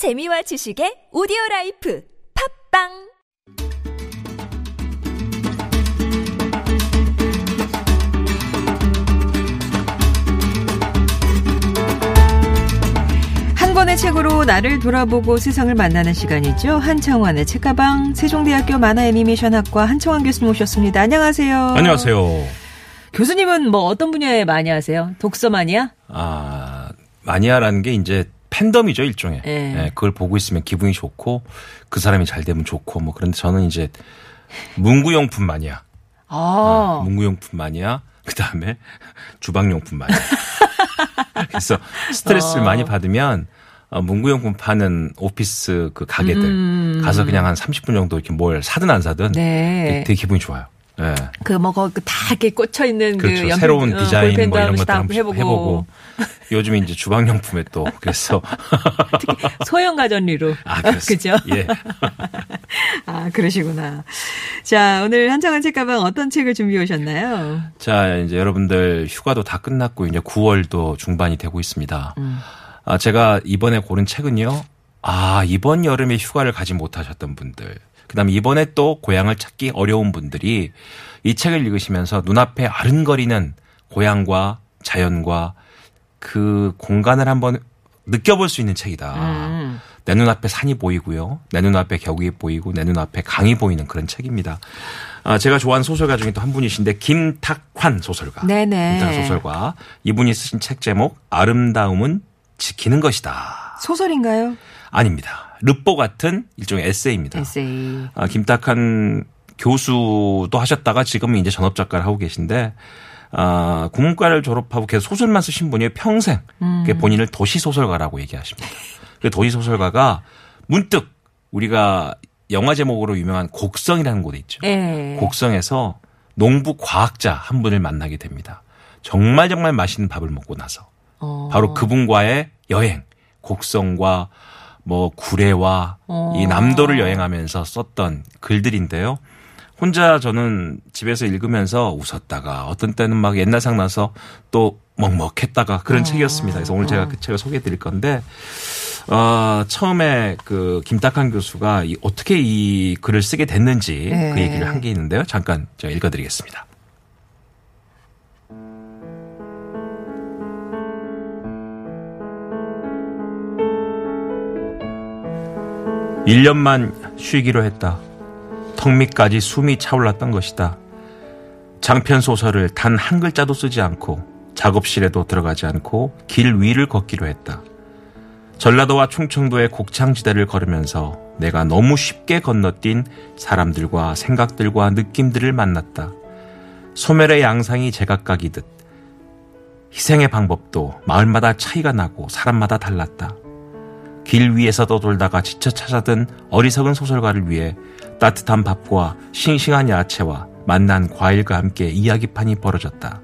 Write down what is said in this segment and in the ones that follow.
재미와 지식의 오디오 라이프 팟빵 한 권의 책으로 나를 돌아보고 세상을 만나는 시간이죠. 한창완의 책가방 세종대학교 만화 애니메이션 학과 한창완 교수님 오셨습니다. 안녕하세요. 안녕하세요. 교수님은 뭐 어떤 분야에 많이 하세요? 독서 마니아? 아, 마니아라는 게 이제 팬덤이죠, 일종의. 네. 예, 그걸 보고 있으면 기분이 좋고 그 사람이 잘 되면 좋고 뭐 그런데 저는 이제 문구용품 마니아. 아, 문구용품 마니아. 그 다음에 주방용품 마니아. 그래서 스트레스를 어. 많이 받으면 어, 문구용품 파는 오피스 그 가게들 음. 가서 그냥 한 30분 정도 이렇게 뭘 사든 안 사든 네. 되게, 되게 기분이 좋아요. 예. 그뭐 거기 다 이렇게 꽂혀 있는 그렇죠. 그 연필, 새로운 어, 디자인 뭐 이런 한번 해보고, 해보고. 요즘 이제 주방용품에 또 그래서 소형 가전류로. 아. 그죠? 예. 아, 그러시구나. 자, 오늘 한창원 책가방 어떤 책을 준비해 오셨나요? 자, 이제 여러분들 휴가도 다 끝났고 이제 9월도 중반이 되고 있습니다. 아, 제가 이번에 고른 책은요. 아, 이번 여름에 휴가를 가지 못하셨던 분들. 그다음에 이번에 또 고향을 찾기 어려운 분들이 이 책을 읽으시면서 눈앞에 아른거리는 고향과 자연과 그 공간을 한번 느껴볼 수 있는 책이다. 음. 내 눈앞에 산이 보이고요. 내 눈앞에 격이 보이고 내 눈앞에 강이 보이는 그런 책입니다. 아, 제가 좋아하는 소설가 중에 또 한 분이신데 김탁환 소설가. 네네. 김탁환 소설가. 이분이 쓰신 책 제목 아름다움은 지키는 것이다. 소설인가요? 아닙니다. 르뽀 같은 일종의 에세이입니다. 에세이. 아, 김탁한 교수도 하셨다가 지금은 이제 전업 작가를 하고 계신데 아, 국문과를 졸업하고 계속 소설만 쓰신 분이 평생 그 본인을 도시 소설가라고 얘기하십니다. 그 도시 소설가가 문득 우리가 영화 제목으로 유명한 곡성이라는 곳에 있죠. 예. 곡성에서 농부 과학자 한 분을 만나게 됩니다. 정말 정말 맛있는 밥을 먹고 나서 어. 바로 그분과의 여행, 곡성과 뭐 구례와 어. 이 남도를 여행하면서 썼던 글들인데요. 혼자 저는 집에서 읽으면서 웃었다가 어떤 때는 막 옛날 생각나서 또 먹먹했다가 그런 책이었습니다. 그래서 오늘 제가 그 책을 소개해 드릴 건데 어, 처음에 그 김탁한 교수가 이 어떻게 이 글을 쓰게 됐는지 네. 그 얘기를 한 게 있는데요. 잠깐 제가 읽어 드리겠습니다. 1년만 쉬기로 했다. 턱 밑까지 숨이 차올랐던 것이다. 장편 소설을 단 한 글자도 쓰지 않고 작업실에도 들어가지 않고 길 위를 걷기로 했다. 전라도와 충청도의 곡창지대를 걸으면서 내가 너무 쉽게 건너뛴 사람들과 생각들과 느낌들을 만났다. 소멸의 양상이 제각각이듯 희생의 방법도 마을마다 차이가 나고 사람마다 달랐다. 길 위에서 떠돌다가 지쳐 찾아든 어리석은 소설가를 위해 따뜻한 밥과 싱싱한 야채와 맛난 과일과 함께 이야기판이 벌어졌다.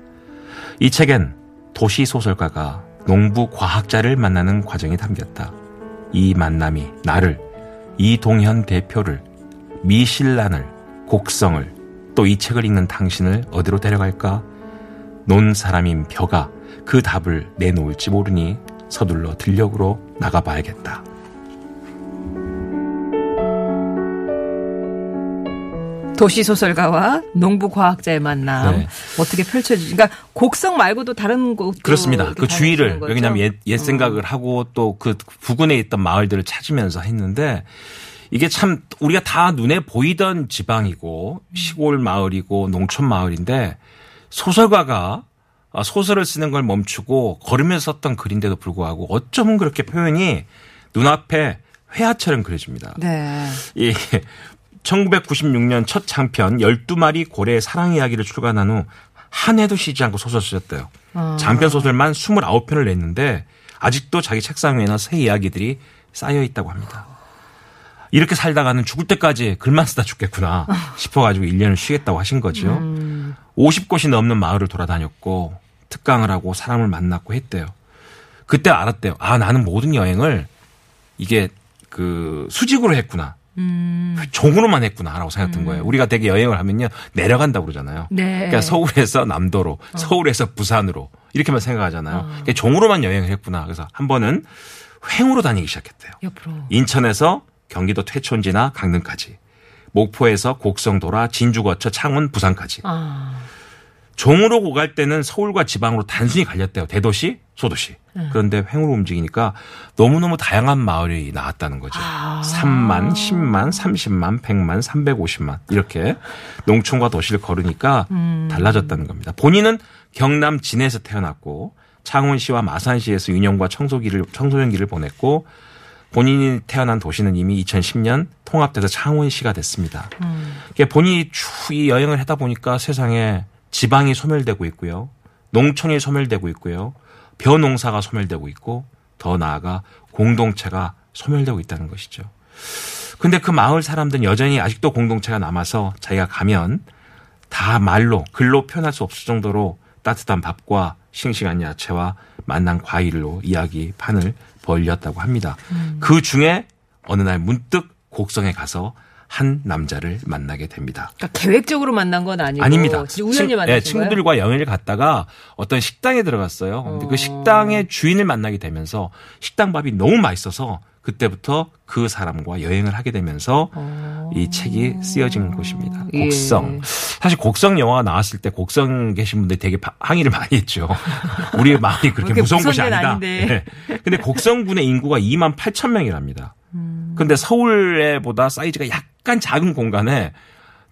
이 책엔 도시 소설가가 농부 과학자를 만나는 과정이 담겼다. 이 만남이 나를, 이동현 대표를, 미신란을, 곡성을, 또 이 책을 읽는 당신을 어디로 데려갈까? 논 사람인 벼가 그 답을 내놓을지 모르니 서둘러 들녘으로 나가봐야겠다. 도시 소설가와 농부 과학자의 만남 네. 어떻게 펼쳐지? 그러니까 곡성 말고도 다른 곳 그렇습니다. 그 주위를 왜냐하면 옛, 옛 생각을 하고 또 그 부근에 있던 마을들을 찾으면서 했는데 이게 참 우리가 다 눈에 보이던 지방이고 시골 마을이고 농촌 마을인데 소설가가 아, 소설을 쓰는 걸 멈추고 걸으면서 썼던 글인데도 불구하고 어쩌면 그렇게 표현이 눈앞에 회화처럼 그려집니다. 네. 이 1996년 첫 장편 12마리 고래의 사랑 이야기를 출간한 후 한 해도 쉬지 않고 소설 쓰셨대요. 장편 소설만 29편을 냈는데 아직도 자기 책상 위에나 새 이야기들이 쌓여 있다고 합니다. 이렇게 살다가는 죽을 때까지 글만 쓰다 죽겠구나 싶어가지고 1년을 쉬겠다고 하신 거죠. 50곳이 넘는 마을을 돌아다녔고 특강을 하고 사람을 만났고 했대요. 그때 알았대요. 아 나는 모든 여행을 이게 그 수직으로 했구나. 종으로만 했구나라고 생각했던 거예요. 우리가 되게 여행을 하면요 내려간다고 그러잖아요. 네. 그러니까 서울에서 남도로, 서울에서 부산으로 이렇게만 생각하잖아요. 그러니까 종으로만 여행을 했구나. 그래서 한 번은 횡으로 다니기 시작했대요. 옆으로. 인천에서 경기도 퇴촌지나 강릉까지, 목포에서 곡성 돌아 진주 거쳐 창원 부산까지. 아. 종으로 오갈 때는 서울과 지방으로 단순히 갈렸대요. 대도시, 소도시. 그런데 횡으로 움직이니까 너무너무 다양한 마을이 나왔다는 거죠. 아. 3만, 10만, 30만, 100만, 350만. 이렇게 농촌과 도시를 걸으니까 달라졌다는 겁니다. 본인은 경남 진해에서 태어났고 창원시와 마산시에서 유년과 청소기를, 청소년기를 보냈고 본인이 태어난 도시는 이미 2010년 통합돼서 창원시가 됐습니다. 그러니까 본인이 쭉 이 여행을 하다 보니까 세상에 지방이 소멸되고 있고요. 농촌이 소멸되고 있고요. 벼농사가 소멸되고 있고 더 나아가 공동체가 소멸되고 있다는 것이죠. 근데 그 마을 사람들은 여전히 아직도 공동체가 남아서 자기가 가면 다 말로 글로 표현할 수 없을 정도로 따뜻한 밥과 싱싱한 야채와 만난 과일로 이야기 판을 벌렸다고 합니다. 그 중에 어느 날 문득 곡성에 가서 한 남자를 만나게 됩니다. 그러니까 계획적으로 만난 건 아니고 아닙니다. 우연히 친- 만나신 네, 거예요? 친구들과 여행을 갔다가 어떤 식당에 들어갔어요. 근데 어. 그 식당의 주인을 만나게 되면서 식당 밥이 너무 맛있어서 그때부터 그 사람과 여행을 하게 되면서 이 책이 쓰여진 것입니다. 어. 예. 곡성. 사실 곡성 영화 나왔을 때 곡성 계신 분들이 되게 바- 항의를 많이 했죠. 우리 마을이 그렇게 무서운 곳이 아니다. 네. 근데 곡성군의 인구가 2만 8천 명이랍니다. 음. 근데 서울에보다 사이즈가 약 간 작은 공간에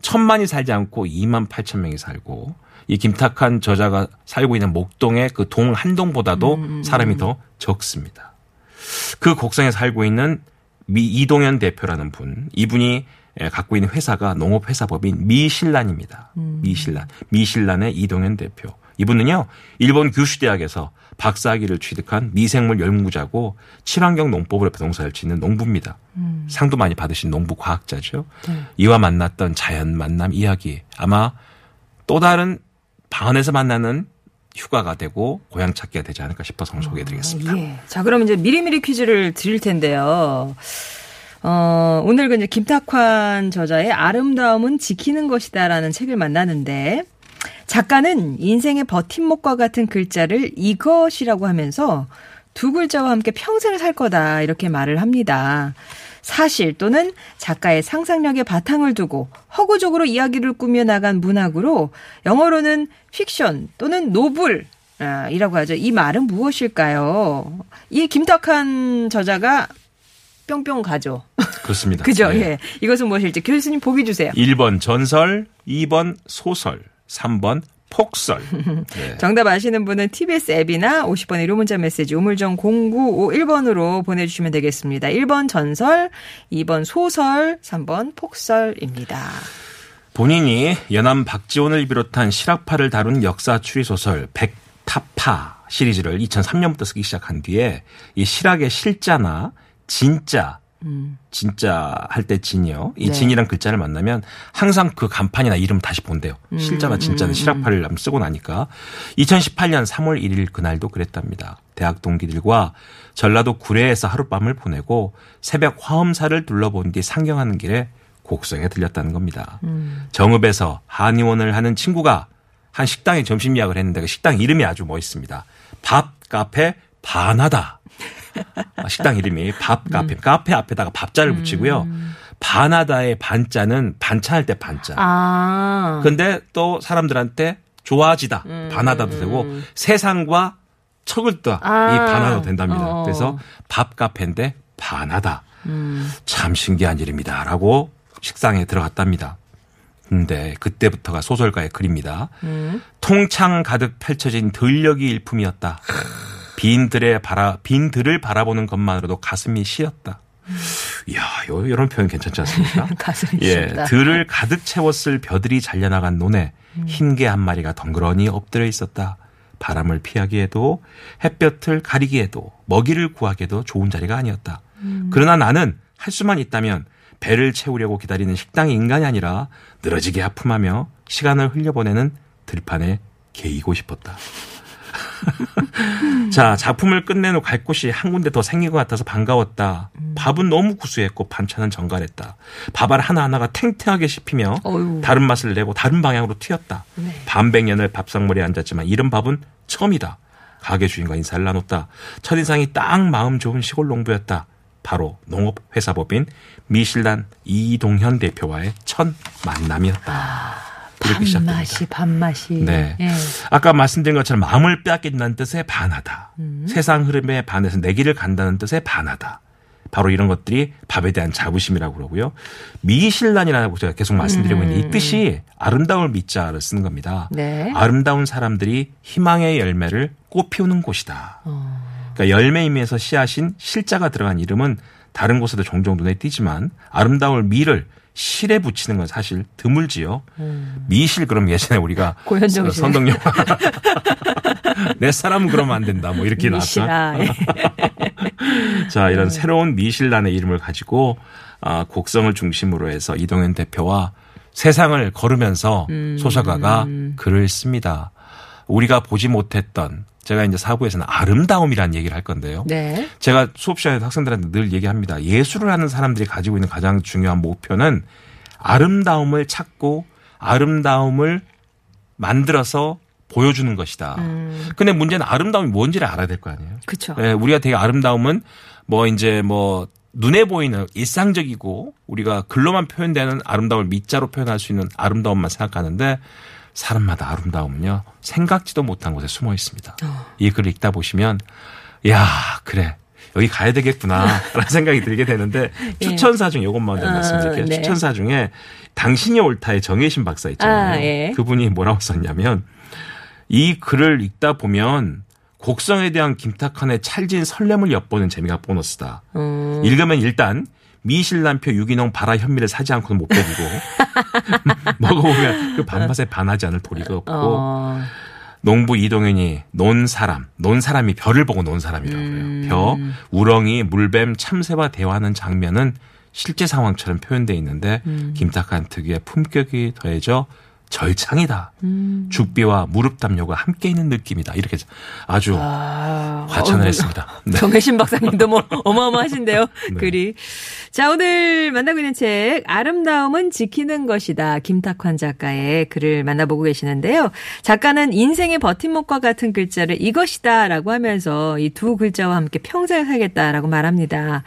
천만이 살지 않고 2만 8천 명이 살고 이 김탁한 저자가 살고 있는 목동의 그 동 한 동보다도 음, 사람이 더 적습니다. 그 곡성에 살고 있는 미 이동현 대표라는 분, 이분이 에, 갖고 있는 회사가 농업회사법인 미신란입니다. 음. 미신란. 미신란의 이동현 대표. 이분은요, 일본 규슈 대학에서 박사학위를 취득한 미생물 연구자고 친환경 농법으로 농사를 짓는 농부입니다. 음. 상도 많이 받으신 농부 과학자죠. 네. 이와 만났던 자연 만남 이야기. 아마 또 다른 방 안에서 만나는 휴가가 되고 고향 찾기가 되지 않을까 싶어서 오늘 소개해드리겠습니다. 예. 자, 그럼 이제 미리미리 퀴즈를 드릴 텐데요. 어, 오늘 그 이제 김탁환 저자의 아름다움은 지키는 것이다라는 책을 만나는데 작가는 인생의 버팀목과 같은 글자를 이것이라고 하면서 두 글자와 함께 평생을 살 거다 이렇게 말을 합니다. 사실 또는 작가의 상상력에 바탕을 두고 허구적으로 이야기를 꾸며 나간 문학으로 영어로는 픽션 또는 노블 아, 이라고 하죠. 이 말은 무엇일까요? 이 김탁한 저자가 뿅뿅 가죠. 그렇습니다. 그죠? 네. 예. 이것은 무엇일지 교수님 보기 주세요. 1번 전설, 2번 소설, 3번 폭설. 네. 정답 아시는 분은 TBS 앱이나 50번의 1호 문자 메시지 우물정 0951번으로 보내주시면 되겠습니다. 1번 전설, 2번 소설, 3번 폭설입니다. 본인이 연암 박지원을 비롯한 실학파를 다룬 역사 추리 소설 백타파 시리즈를 2003년부터 쓰기 시작한 뒤에 이 실학의 실자나 진짜 진짜 할 때 진이요. 이 네. 진이란 글자를 만나면 항상 그 간판이나 이름 다시 본대요. 실자나 진짜는 실학파를 한번 쓰고 나니까 2018년 3월 1일 그날도 그랬답니다. 대학 동기들과 전라도 구례에서 하룻밤을 보내고 새벽 화엄사를 둘러본 뒤 상경하는 길에 곡성에 들렸다는 겁니다. 정읍에서 한의원을 하는 친구가 한 식당에 점심 예약을 했는데 그 식당 이름이 아주 멋있습니다. 밥 카페 바나다. 아, 식당 이름이 밥 카페. 카페 앞에다가 밥자를 붙이고요. 바나다의 반자는 반찬할 때 반자. 아. 근데 또 사람들한테 좋아지다. 바나다도 되고 세상과 척을 떠. 아. 이 바나다도 된답니다. 어. 그래서 밥 카페인데 바나다. 음. 참 신기한 일입니다 라고 식당에 들어갔답니다. 근데 그때부터가 소설가의 글입니다. 음. 통창 가득 펼쳐진 들녘이 일품이었다. 빈 들에 바라 빈 들을 바라보는 것만으로도 가슴이 시렸다. 이야, 요, 이런 표현 괜찮지 않습니까? 가슴이 예, 시렸다. 들을 가득 채웠을 벼들이 잘려나간 논에 흰 개 한 마리가 덩그러니 엎드려 있었다. 바람을 피하기에도 햇볕을 가리기에도 먹이를 구하기에도 좋은 자리가 아니었다. 그러나 나는 할 수만 있다면 배를 채우려고 기다리는 식당의 인간이 아니라 늘어지게 하품하며 시간을 흘려보내는 들판에 개이고 싶었다. 자, 작품을 끝내놓고 갈 곳이 한 군데 더 생긴 것 같아서 반가웠다. 밥은 너무 구수했고 반찬은 정갈했다. 밥알 하나하나가 탱탱하게 씹히며 어휴. 다른 맛을 내고 다른 방향으로 튀었다. 네. 반백년을 밥상머리에 앉았지만 이런 밥은 처음이다. 가게 주인과 인사를 나눴다. 첫인상이 딱 마음 좋은 시골 농부였다. 바로 농업회사법인 미실란 이동현 대표와의 첫 만남이었다. 이렇게 시작됩니다. 밥맛이 밥맛이. 네. 예. 아까 말씀드린 것처럼 마음을 빼앗긴다는 뜻의 반하다. 음. 세상 흐름에 반해서 내 길을 간다는 뜻의 반하다. 바로 이런 것들이 밥에 대한 자부심이라고 그러고요. 미신란이라고 제가 계속 말씀드리고 있는 이 뜻이 아름다움을 믿자를 쓰는 겁니다. 음. 네. 아름다운 사람들이 희망의 열매를 꽃피우는 곳이다. 어. 그러니까 열매임에서 씨앗인 실자가 들어간 이름은 다른 곳에도 종종 눈에 띄지만 아름다움을 미를 실에 붙이는 건 사실 드물지요. 미실 그럼 예전에 우리가 음. 고현정 씨. 선덕 영화 내 사람은 그러면 안 된다. 뭐 이렇게 나왔죠. 미시라. 예. 자, 네. 이런 새로운 미실란의 이름을 가지고 아, 곡성을 중심으로 해서 이동현 대표와 세상을 걸으면서 음. 소설가가 글을 씁니다. 우리가 보지 못했던 제가 이제 사부에서는 아름다움이라는 얘기를 할 건데요. 네. 제가 수업 시간에 학생들한테 늘 얘기합니다. 예술을 하는 사람들이 가지고 있는 가장 중요한 목표는 아름다움을 찾고 아름다움을 만들어서 보여주는 것이다. 근데 문제는 아름다움이 뭔지를 알아야 될 거 아니에요. 그렇죠. 예, 우리가 되게 아름다움은 뭐 이제 뭐 눈에 보이는 일상적이고 우리가 글로만 표현되는 아름다움을 밑자로 표현할 수 있는 아름다움만 생각하는데 사람마다 아름다움은요 생각지도 못한 곳에 숨어 있습니다. 이 글을 읽다 보시면 야 그래 여기 가야 되겠구나라는 생각이 들게 되는데 추천사 중에 이것만 좀 아, 말씀드릴게요. 네. 추천사 중에 당신이 옳다의 정혜신 박사 있잖아요. 아, 예. 그분이 뭐라고 썼냐면 이 글을 읽다 보면 곡성에 대한 김탁한의 찰진 설렘을 엿보는 재미가 보너스다. 음. 읽으면 일단 미실란표 유기농 발화 현미를 사지 않고는 못 배기고 먹어보면 그 밥맛에 반하지 않을 도리가 없고 어. 농부 이동현이 논 사람, 논 사람이 별을 보고 논 사람이라고 그래요. 벼, 우렁이, 물뱀, 참새와 대화하는 장면은 실제 상황처럼 표현되어 있는데 김탁한 특유의 품격이 더해져 절창이다. 죽비와 무릎 담요가 함께 있는 느낌이다. 이렇게 아주 아, 과찬을 어, 했습니다. 네. 정혜신 박사님도 뭐 어마어마하신데요. 네. 글이. 자, 오늘 만나고 있는 책 아름다움은 지키는 것이다. 김탁환 작가의 글을 만나보고 계시는데요. 작가는 인생의 버팀목과 같은 글자를 이것이다라고 하면서 이 두 글자와 함께 평생 살겠다라고 말합니다.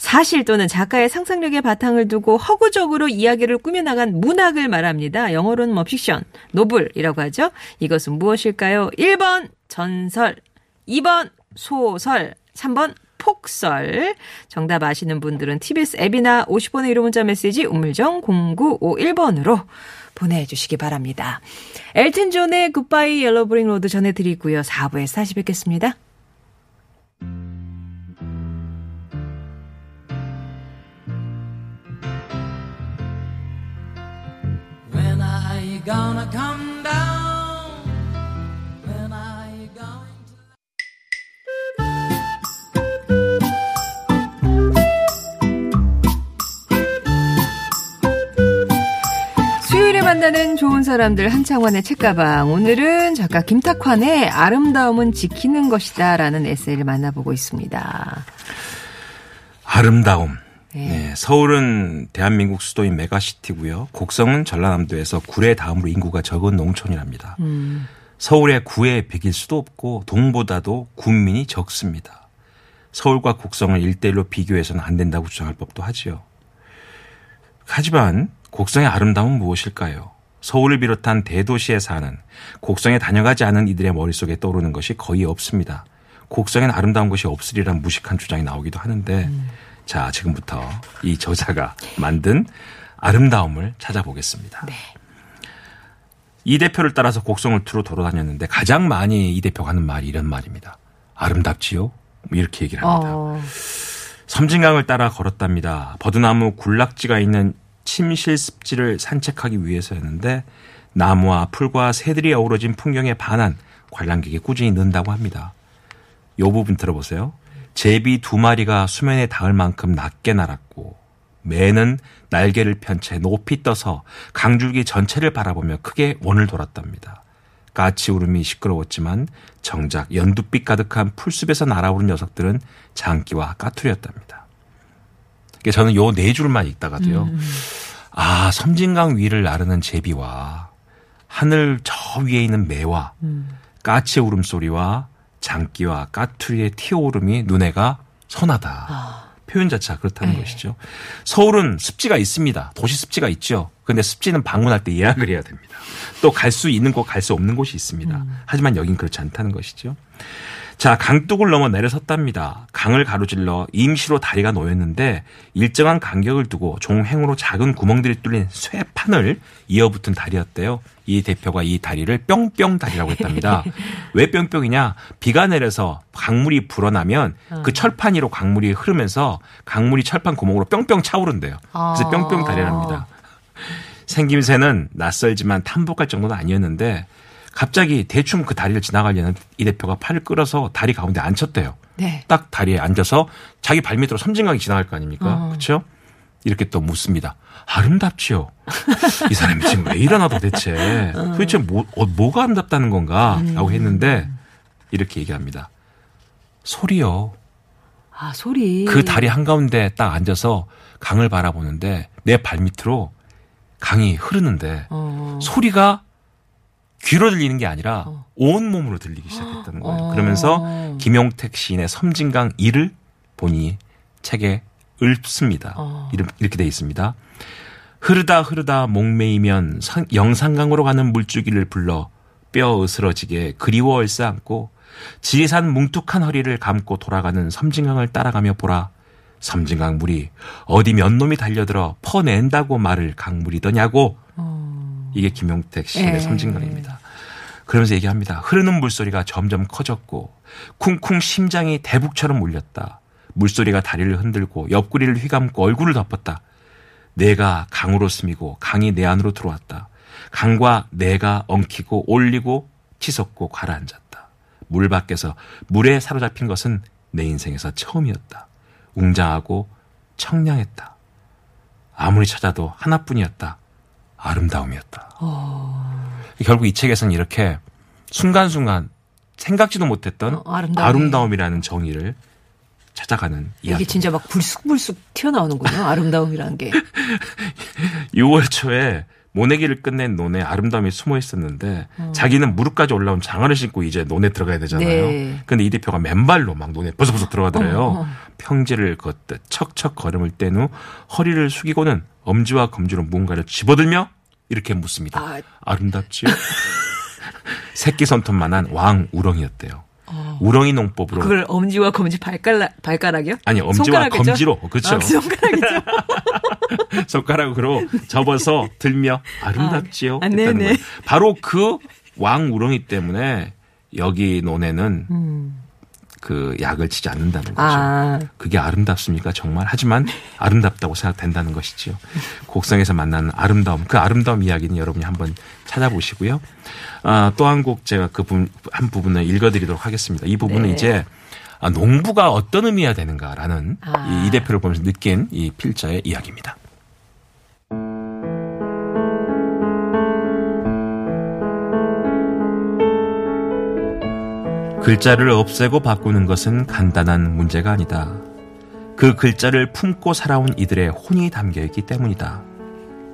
사실 또는 작가의 상상력의 바탕을 두고 허구적으로 이야기를 꾸며나간 문학을 말합니다. 영어로는 뭐 픽션, novel이라고 하죠. 이것은 무엇일까요? 1번 전설, 2번 소설, 3번 폭설. 정답 아시는 분들은 TBS 앱이나 50원의 유료 문자 메시지 우물정 0951번으로 보내주시기 바랍니다. 엘튼 존의 Goodbye Yellow Brick Road 전해드리고요. 4부에서 다시 뵙겠습니다. Gonna come down? When are you going to? 수요일에 만나는 좋은 사람들 한창원의 책가방. 오늘은 작가 김탁환의 아름다움은 지키는 것이다 라는 에세이를 만나보고 있습니다. 아름다움. 네. 네, 서울은 대한민국 수도인 메가시티고요. 곡성은 전라남도에서 구례 다음으로 인구가 적은 농촌이랍니다. 음. 서울에 구에 비길 수도 없고 동보다도 군민이 적습니다. 서울과 곡성을 일대일로 비교해서는 안 된다고 주장할 법도 하지요. 하지만 곡성의 아름다움은 무엇일까요? 서울을 비롯한 대도시에 사는 곡성에 다녀가지 않은 이들의 머릿속에 떠오르는 것이 거의 없습니다. 곡성엔 아름다운 것이 없으리란 무식한 주장이 나오기도 하는데 자 지금부터 이 저자가 만든 아름다움을 찾아보겠습니다. 이 대표를 따라서 곡성을 투로 돌아다녔는데 가장 많이 이 대표가 하는 말이 이런 말입니다. 아름답지요? 뭐 이렇게 얘기를 합니다. 어, 섬진강을 따라 걸었답니다. 버드나무 군락지가 있는 침실 습지를 산책하기 위해서였는데 나무와 풀과 새들이 어우러진 풍경에 반한 관람객이 꾸준히 는다고 합니다. 요 부분 들어보세요. 제비 두 마리가 수면에 닿을 만큼 낮게 날았고 매는 날개를 편 채 높이 떠서 강줄기 전체를 바라보며 크게 원을 돌았답니다. 까치 울음이 시끄러웠지만 정작 연두빛 가득한 풀숲에서 날아오른 녀석들은 장기와 까투리였답니다. 저는 요 네 줄만 읽다가도요. 아, 섬진강 위를 나르는 제비와 하늘 저 위에 있는 매와 까치의 울음소리와 장기와 까투리의 튀어오름이 눈에가 선하다. 아. 표현 자체가 그렇다는 네. 것이죠. 서울은 습지가 있습니다. 도시 습지가 있죠. 근데 습지는 방문할 때 예약을 해야 됩니다. 또 갈 수 있는 곳, 갈 수 없는 곳이 있습니다. 음. 하지만 여긴 그렇지 않다는 것이죠. 자, 강둑을 넘어 내려섰답니다. 강을 가로질러 임시로 다리가 놓였는데 일정한 간격을 두고 종횡으로 작은 구멍들이 뚫린 쇠판을 이어붙은 다리였대요. 이 대표가 이 다리를 뿅뿅 다리라고 했답니다. 왜 뿅뿅이냐? 비가 내려서 강물이 불어나면 그 철판 위로 강물이 흐르면서 강물이 철판 구멍으로 뿅뿅 차오른대요. 그래서 아. 뿅뿅 다리랍니다. 생김새는 낯설지만 탐복할 정도는 아니었는데 갑자기 대충 그 다리를 지나가려는 이 대표가 팔을 끌어서 다리 가운데 앉혔대요. 네. 딱 다리에 앉아서 자기 발밑으로 섬진강이 지나갈 거 아닙니까? 어. 그렇죠? 이렇게 또 묻습니다. 아름답지요. 이 사람이 지금 왜 이러나 도대체. 도대체 뭐, 어, 뭐가 아름답다는 건가? 라고 했는데 이렇게 얘기합니다. 소리요. 아, 소리. 그 다리 한가운데 딱 앉아서 강을 바라보는데 내 발밑으로 강이 흐르는데 어. 소리가 귀로 들리는 게 아니라 어. 온 몸으로 들리기 시작했다는 거예요. 어. 그러면서 김용택 시인의 섬진강 이를 보니 책에 읊습니다. 어. 이름- 이렇게 돼 있습니다. 흐르다 흐르다 목매이면 선- 영산강으로 가는 물줄기를 불러 뼈 으스러지게 그리워 얼싸안고 지리산 뭉툭한 허리를 감고 돌아가는 섬진강을 따라가며 보라. 섬진강 물이 어디 몇 놈이 달려들어 퍼낸다고 말을 강물이더냐고. 이게 김용택 시인의 예. 섬진강입니다. 그러면서 얘기합니다. 흐르는 물소리가 점점 커졌고 쿵쿵 심장이 대북처럼 울렸다. 물소리가 다리를 흔들고 옆구리를 휘감고 얼굴을 덮었다. 내가 강으로 스미고 강이 내 안으로 들어왔다. 강과 내가 엉키고 올리고 치솟고 가라앉았다. 물 밖에서 물에 사로잡힌 것은 내 인생에서 처음이었다. 웅장하고 청량했다. 아무리 찾아도 하나뿐이었다. 아름다움이었다. 결국 이 책에서는 이렇게 순간순간 생각지도 못했던 어, 아름다움이. 아름다움이 라는 정의를 찾아가는 이게 이야기. 진짜 막 불쑥불쑥 튀어나오는군요. 아름다움이라는 게. 6월 초에 모내기를 끝낸 논에 아름다움이 숨어 있었는데 자기는 무릎까지 올라온 장화를 신고 이제 논에 들어가야 되잖아요. 네. 근데 이 대표가 맨발로 막 논에 버석버석 들어가더래요. 어, 어. 평지를 걷듯 척척 걸음을 뗀 후 허리를 숙이고는 엄지와 검지로 뭔가를 집어들며 이렇게 묻습니다. 아. 아름답지요? 새끼 손톱만한 왕 우렁이였대요. 우렁이 농법으로 어. 그걸 엄지와 검지 발가락, 발가락이요? 아니 엄지와 손가락이죠? 검지로 그렇죠. 아, 손가락이죠. 손가락으로 접어서 들며 아름답지요. 아, 했다는 네네. 바로 그 왕 우렁이 때문에 여기 논에는 그 약을 치지 않는다는 거죠. 음. 아. 그게 아름답습니까 정말? 하지만 아름답다고 생각된다는 것이죠. 곡성에서 만나는 아름다움, 그 아름다움 이야기는 여러분이 한번 찾아보시고요. 아, 또 한 곡 제가 그한 부분을 읽어드리도록 하겠습니다. 이 부분은 네. 이제 아, 농부가 어떤 의미가 되는가라는 아. 이, 이 대표를 보면서 느낀 이 필자의 이야기입니다. 글자를 없애고 바꾸는 것은 간단한 문제가 아니다. 그 글자를 품고 살아온 이들의 혼이 담겨 있기 때문이다.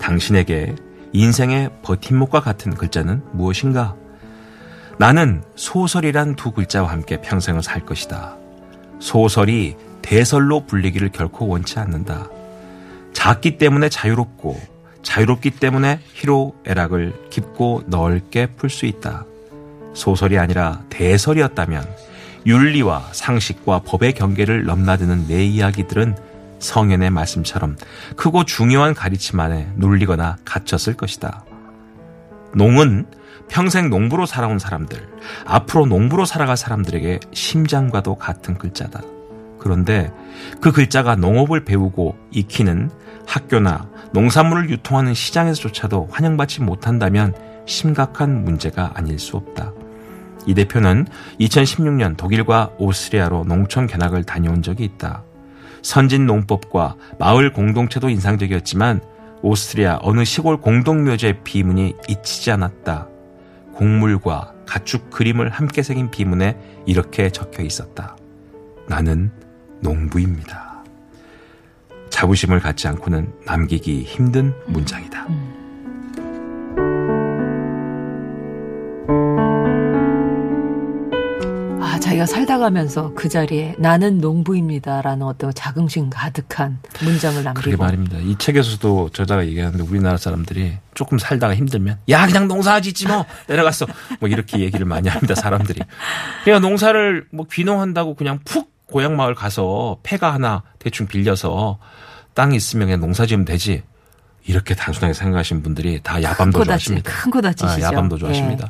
당신에게 인생의 버팀목과 같은 글자는 무엇인가? 나는 소설이란 두 글자와 함께 평생을 살 것이다. 소설이 대설로 불리기를 결코 원치 않는다. 작기 때문에 자유롭고 자유롭기 때문에 희로 애락을 깊고 넓게 풀 수 있다. 소설이 아니라 대설이었다면 윤리와 상식과 법의 경계를 넘나드는 내 이야기들은 성현의 말씀처럼 크고 중요한 가르침 안에 눌리거나 갇혔을 것이다. 농은 평생 농부로 살아온 사람들, 앞으로 농부로 살아갈 사람들에게 심장과도 같은 글자다. 그런데 그 글자가 농업을 배우고 익히는 학교나 농산물을 유통하는 시장에서조차도 환영받지 못한다면 심각한 문제가 아닐 수 없다. 이 대표는 2016년 독일과 오스트리아로 농촌 견학을 다녀온 적이 있다. 선진 농법과 마을 공동체도 인상적이었지만 오스트리아 어느 시골 공동묘지의 비문이 잊히지 않았다. 곡물과 가축 그림을 함께 새긴 비문에 이렇게 적혀 있었다. 나는 농부입니다. 자부심을 갖지 않고는 남기기 힘든 문장이다. 자, 자기가 살다 가면서 그 자리에 나는 농부입니다라는 어떤 자긍심 가득한 문장을 남기고 그게 말입니다. 이 책에서도 저자가 얘기하는데 우리나라 사람들이 조금 살다가 힘들면 야 그냥 농사 짓지 뭐 내려갔어 뭐 이렇게 얘기를 많이 합니다 사람들이. 그냥 농사를 뭐 귀농한다고 그냥 푹 고향 마을 가서 폐가 하나 대충 빌려서 땅 있으면 그냥 농사 지으면 되지. 이렇게 단순하게 생각하시는 분들이 다 야밤도 좋아하십니다. 큰 코다치시죠. 아, 야밤도 좋아하십니다.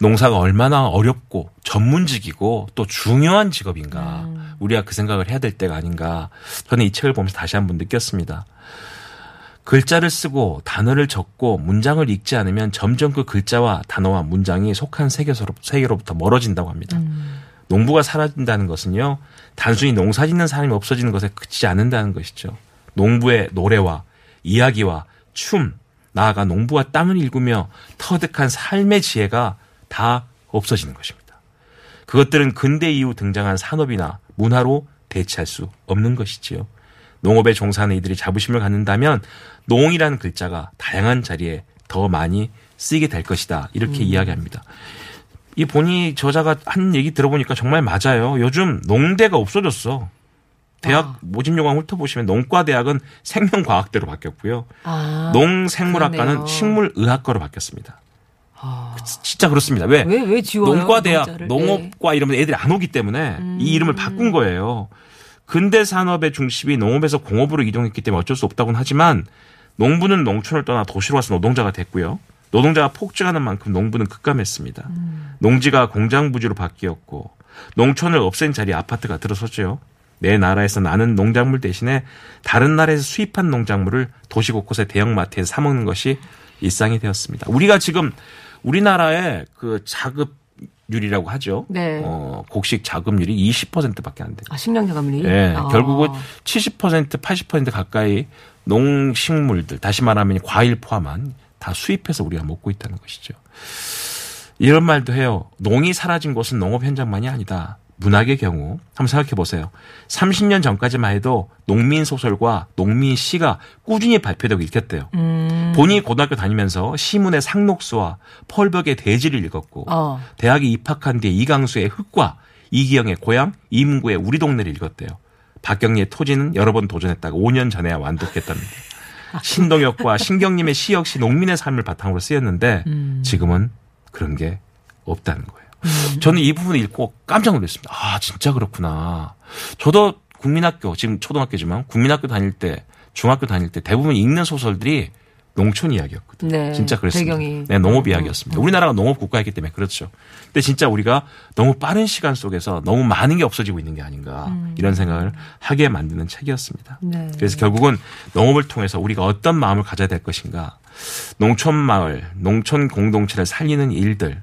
농사가 얼마나 어렵고 전문직이고 또 중요한 직업인가. 음. 우리가 그 생각을 해야 될 때가 아닌가. 저는 이 책을 보면서 다시 한번 느꼈습니다. 글자를 쓰고 단어를 적고 문장을 읽지 않으면 점점 그 글자와 단어와 문장이 속한 세계로부터, 세계로부터 멀어진다고 합니다. 농부가 사라진다는 것은요, 단순히 농사 짓는 사람이 없어지는 것에 그치지 않는다는 것이죠. 농부의 노래와 이야기와 춤, 나아가 농부와 땅을 일구며 터득한 삶의 지혜가 다 없어지는 것입니다. 그것들은 근대 이후 등장한 산업이나 문화로 대체할 수 없는 것이지요. 농업에 종사하는 이들이 자부심을 갖는다면 농이라는 글자가 다양한 자리에 더 많이 쓰이게 될 것이다. 이렇게 이야기합니다. 이 본이 저자가 한 얘기 들어보니까 정말 맞아요. 요즘 농대가 없어졌어. 대학 모집 요강 훑어보시면 농과 대학은 생명과학대로 바뀌었고요. 아, 농생물학과는. 식물의학과로 바뀌었습니다. 아. 진짜 그렇습니다. 왜? 왜, 왜 지워요? 농과대학, 농자를? 네. 농업과 이러면 애들이 안 오기 때문에 이 이름을 바꾼 거예요. 근대 산업의 중심이 농업에서 공업으로 이동했기 때문에 어쩔 수 없다고는 하지만 농부는 농촌을 떠나 도시로 와서 노동자가 됐고요. 노동자가 폭증하는 만큼 농부는 급감했습니다. 농지가 공장 부지로 바뀌었고 농촌을 없앤 자리에 아파트가 들어섰죠. 내 나라에서 나는 농작물 대신에 다른 나라에서 수입한 농작물을 도시 곳곳의 대형마트에 사 먹는 것이 일상이 되었습니다. 우리가 지금 우리나라의 그 자급률이라고 하죠. 네. 어, 곡식 자급률이 20%밖에 안 돼요. 아, 식량자금리? 예, 아. 결국은 70% 80% 가까이 농식물들 다시 말하면 과일 포함한 다 수입해서 우리가 먹고 있다는 것이죠. 이런 말도 해요. 농이 사라진 곳은 농업 현장만이 아니다. 문학의 경우 한번 생각해 보세요. 30년 전까지만 해도 농민 소설과 농민 시가 꾸준히 발표되고 읽혔대요. 음. 본인이 고등학교 다니면서 시문의 상록수와 펄벽의 대지를 읽었고 어. 대학에 입학한 뒤에 이강수의 흙과 이기영의 고향 이문구의 우리 동네를 읽었대요. 박경리의 토지는 여러 번 도전했다가 5년 전에야 완독했답니다. 신동엽과 신경님의 시 역시 농민의 삶을 바탕으로 쓰였는데 지금은 그런 게 없다는 거예요. 저는 이 부분을 읽고 깜짝 놀랐습니다. 아 진짜 그렇구나. 저도 국민학교 지금 초등학교지만 국민학교 다닐 때 중학교 다닐 때 대부분 읽는 소설들이 농촌 이야기였거든요. 네, 진짜 그랬습니다. 배경이. 네, 농업 음, 이야기였습니다. 우리나라가 농업 국가이기 때문에 그렇죠. 근데 진짜 우리가 너무 빠른 시간 속에서 너무 많은 게 없어지고 있는 게 아닌가 이런 생각을 하게 만드는 책이었습니다. 네. 그래서 결국은 농업을 통해서 우리가 어떤 마음을 가져야 될 것인가. 농촌 마을, 농촌 공동체를 살리는 일들.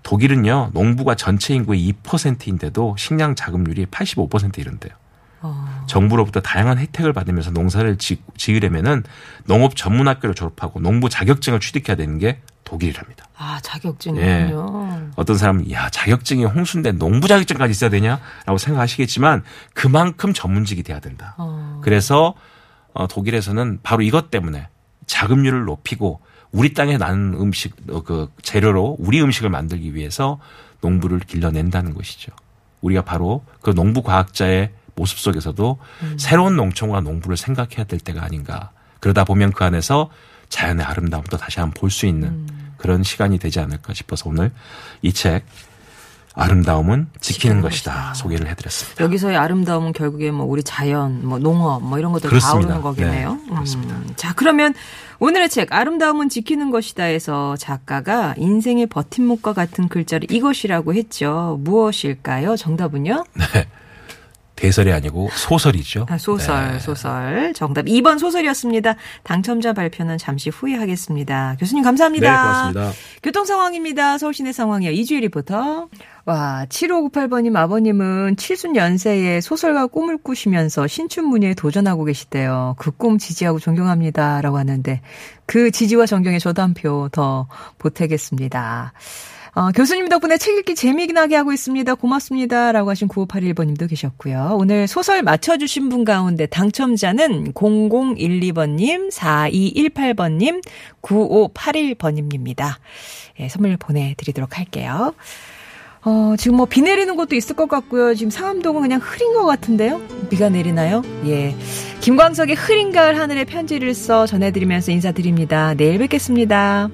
음. 독일은요, 농부가 전체 인구의 2%인데도 식량 자급률이 85% 이른대요. 어. 정부로부터 다양한 혜택을 받으면서 농사를 지, 지으려면은 농업 전문 학교를 졸업하고 농부 자격증을 취득해야 되는 게 독일이랍니다. 아, 자격증이군요. 어떤 사람은 야 자격증이 홍수인데 농부 자격증까지 있어야 되냐라고 생각하시겠지만 그만큼 전문직이 돼야 된다. 어. 그래서 어, 독일에서는 바로 이것 때문에 자급률을 높이고 우리 땅에 나는 음식 어, 그 재료로 우리 음식을 만들기 위해서 농부를 길러낸다는 것이죠. 우리가 바로 그 농부 과학자의 모습 속에서도 새로운 농촌과 농부를 생각해야 될 때가 아닌가. 그러다 보면 그 안에서 자연의 아름다움도 다시 한번 볼 수 있는 그런 시간이 되지 않을까 싶어서 오늘 이 책 아름다움은 지키는 것이다. 소개를 해드렸습니다. 여기서의 아름다움은 결국에 뭐 우리 자연, 뭐 농업, 뭐 이런 것들 다. 아우르는 거겠네요. 네, 그렇습니다. 음. 자, 그러면 오늘의 책 아름다움은 지키는 것이다에서 작가가 인생의 버팀목과 같은 글자를 이것이라고 했죠. 무엇일까요? 정답은요? 대설이 아니고 소설이죠. 아, 소설, 네. 소설. 정답 2번 소설이었습니다. 당첨자 발표는 잠시 후에 하겠습니다. 교수님 감사합니다. 네, 고맙습니다. 교통 상황입니다. 서울시내 상황이요. 이주일 리포터. 와, 7598번님 아버님은 70연세에 소설가 꿈을 꾸시면서 신춘 문예에 도전하고 계시대요. 그 꿈 지지하고 존경합니다. 라고 하는데 그 지지와 존경에 저도 한 표 더 보태겠습니다. 어, 교수님 덕분에 책 읽기 재미나게 하고 있습니다. 고맙습니다. 라고 하신 9581번님도 계셨고요. 오늘 소설 맞춰주신 분 가운데 당첨자는 0012번님, 4218번님, 9581번님입니다. 예, 선물 보내드리도록 할게요. 어, 지금 뭐 비 내리는 곳도 있을 것 같고요. 지금 상암동은 그냥 흐린 것 같은데요? 비가 내리나요? 예. 김광석의 흐린 가을 하늘에 편지를 써 전해드리면서 인사드립니다. 내일 뵙겠습니다.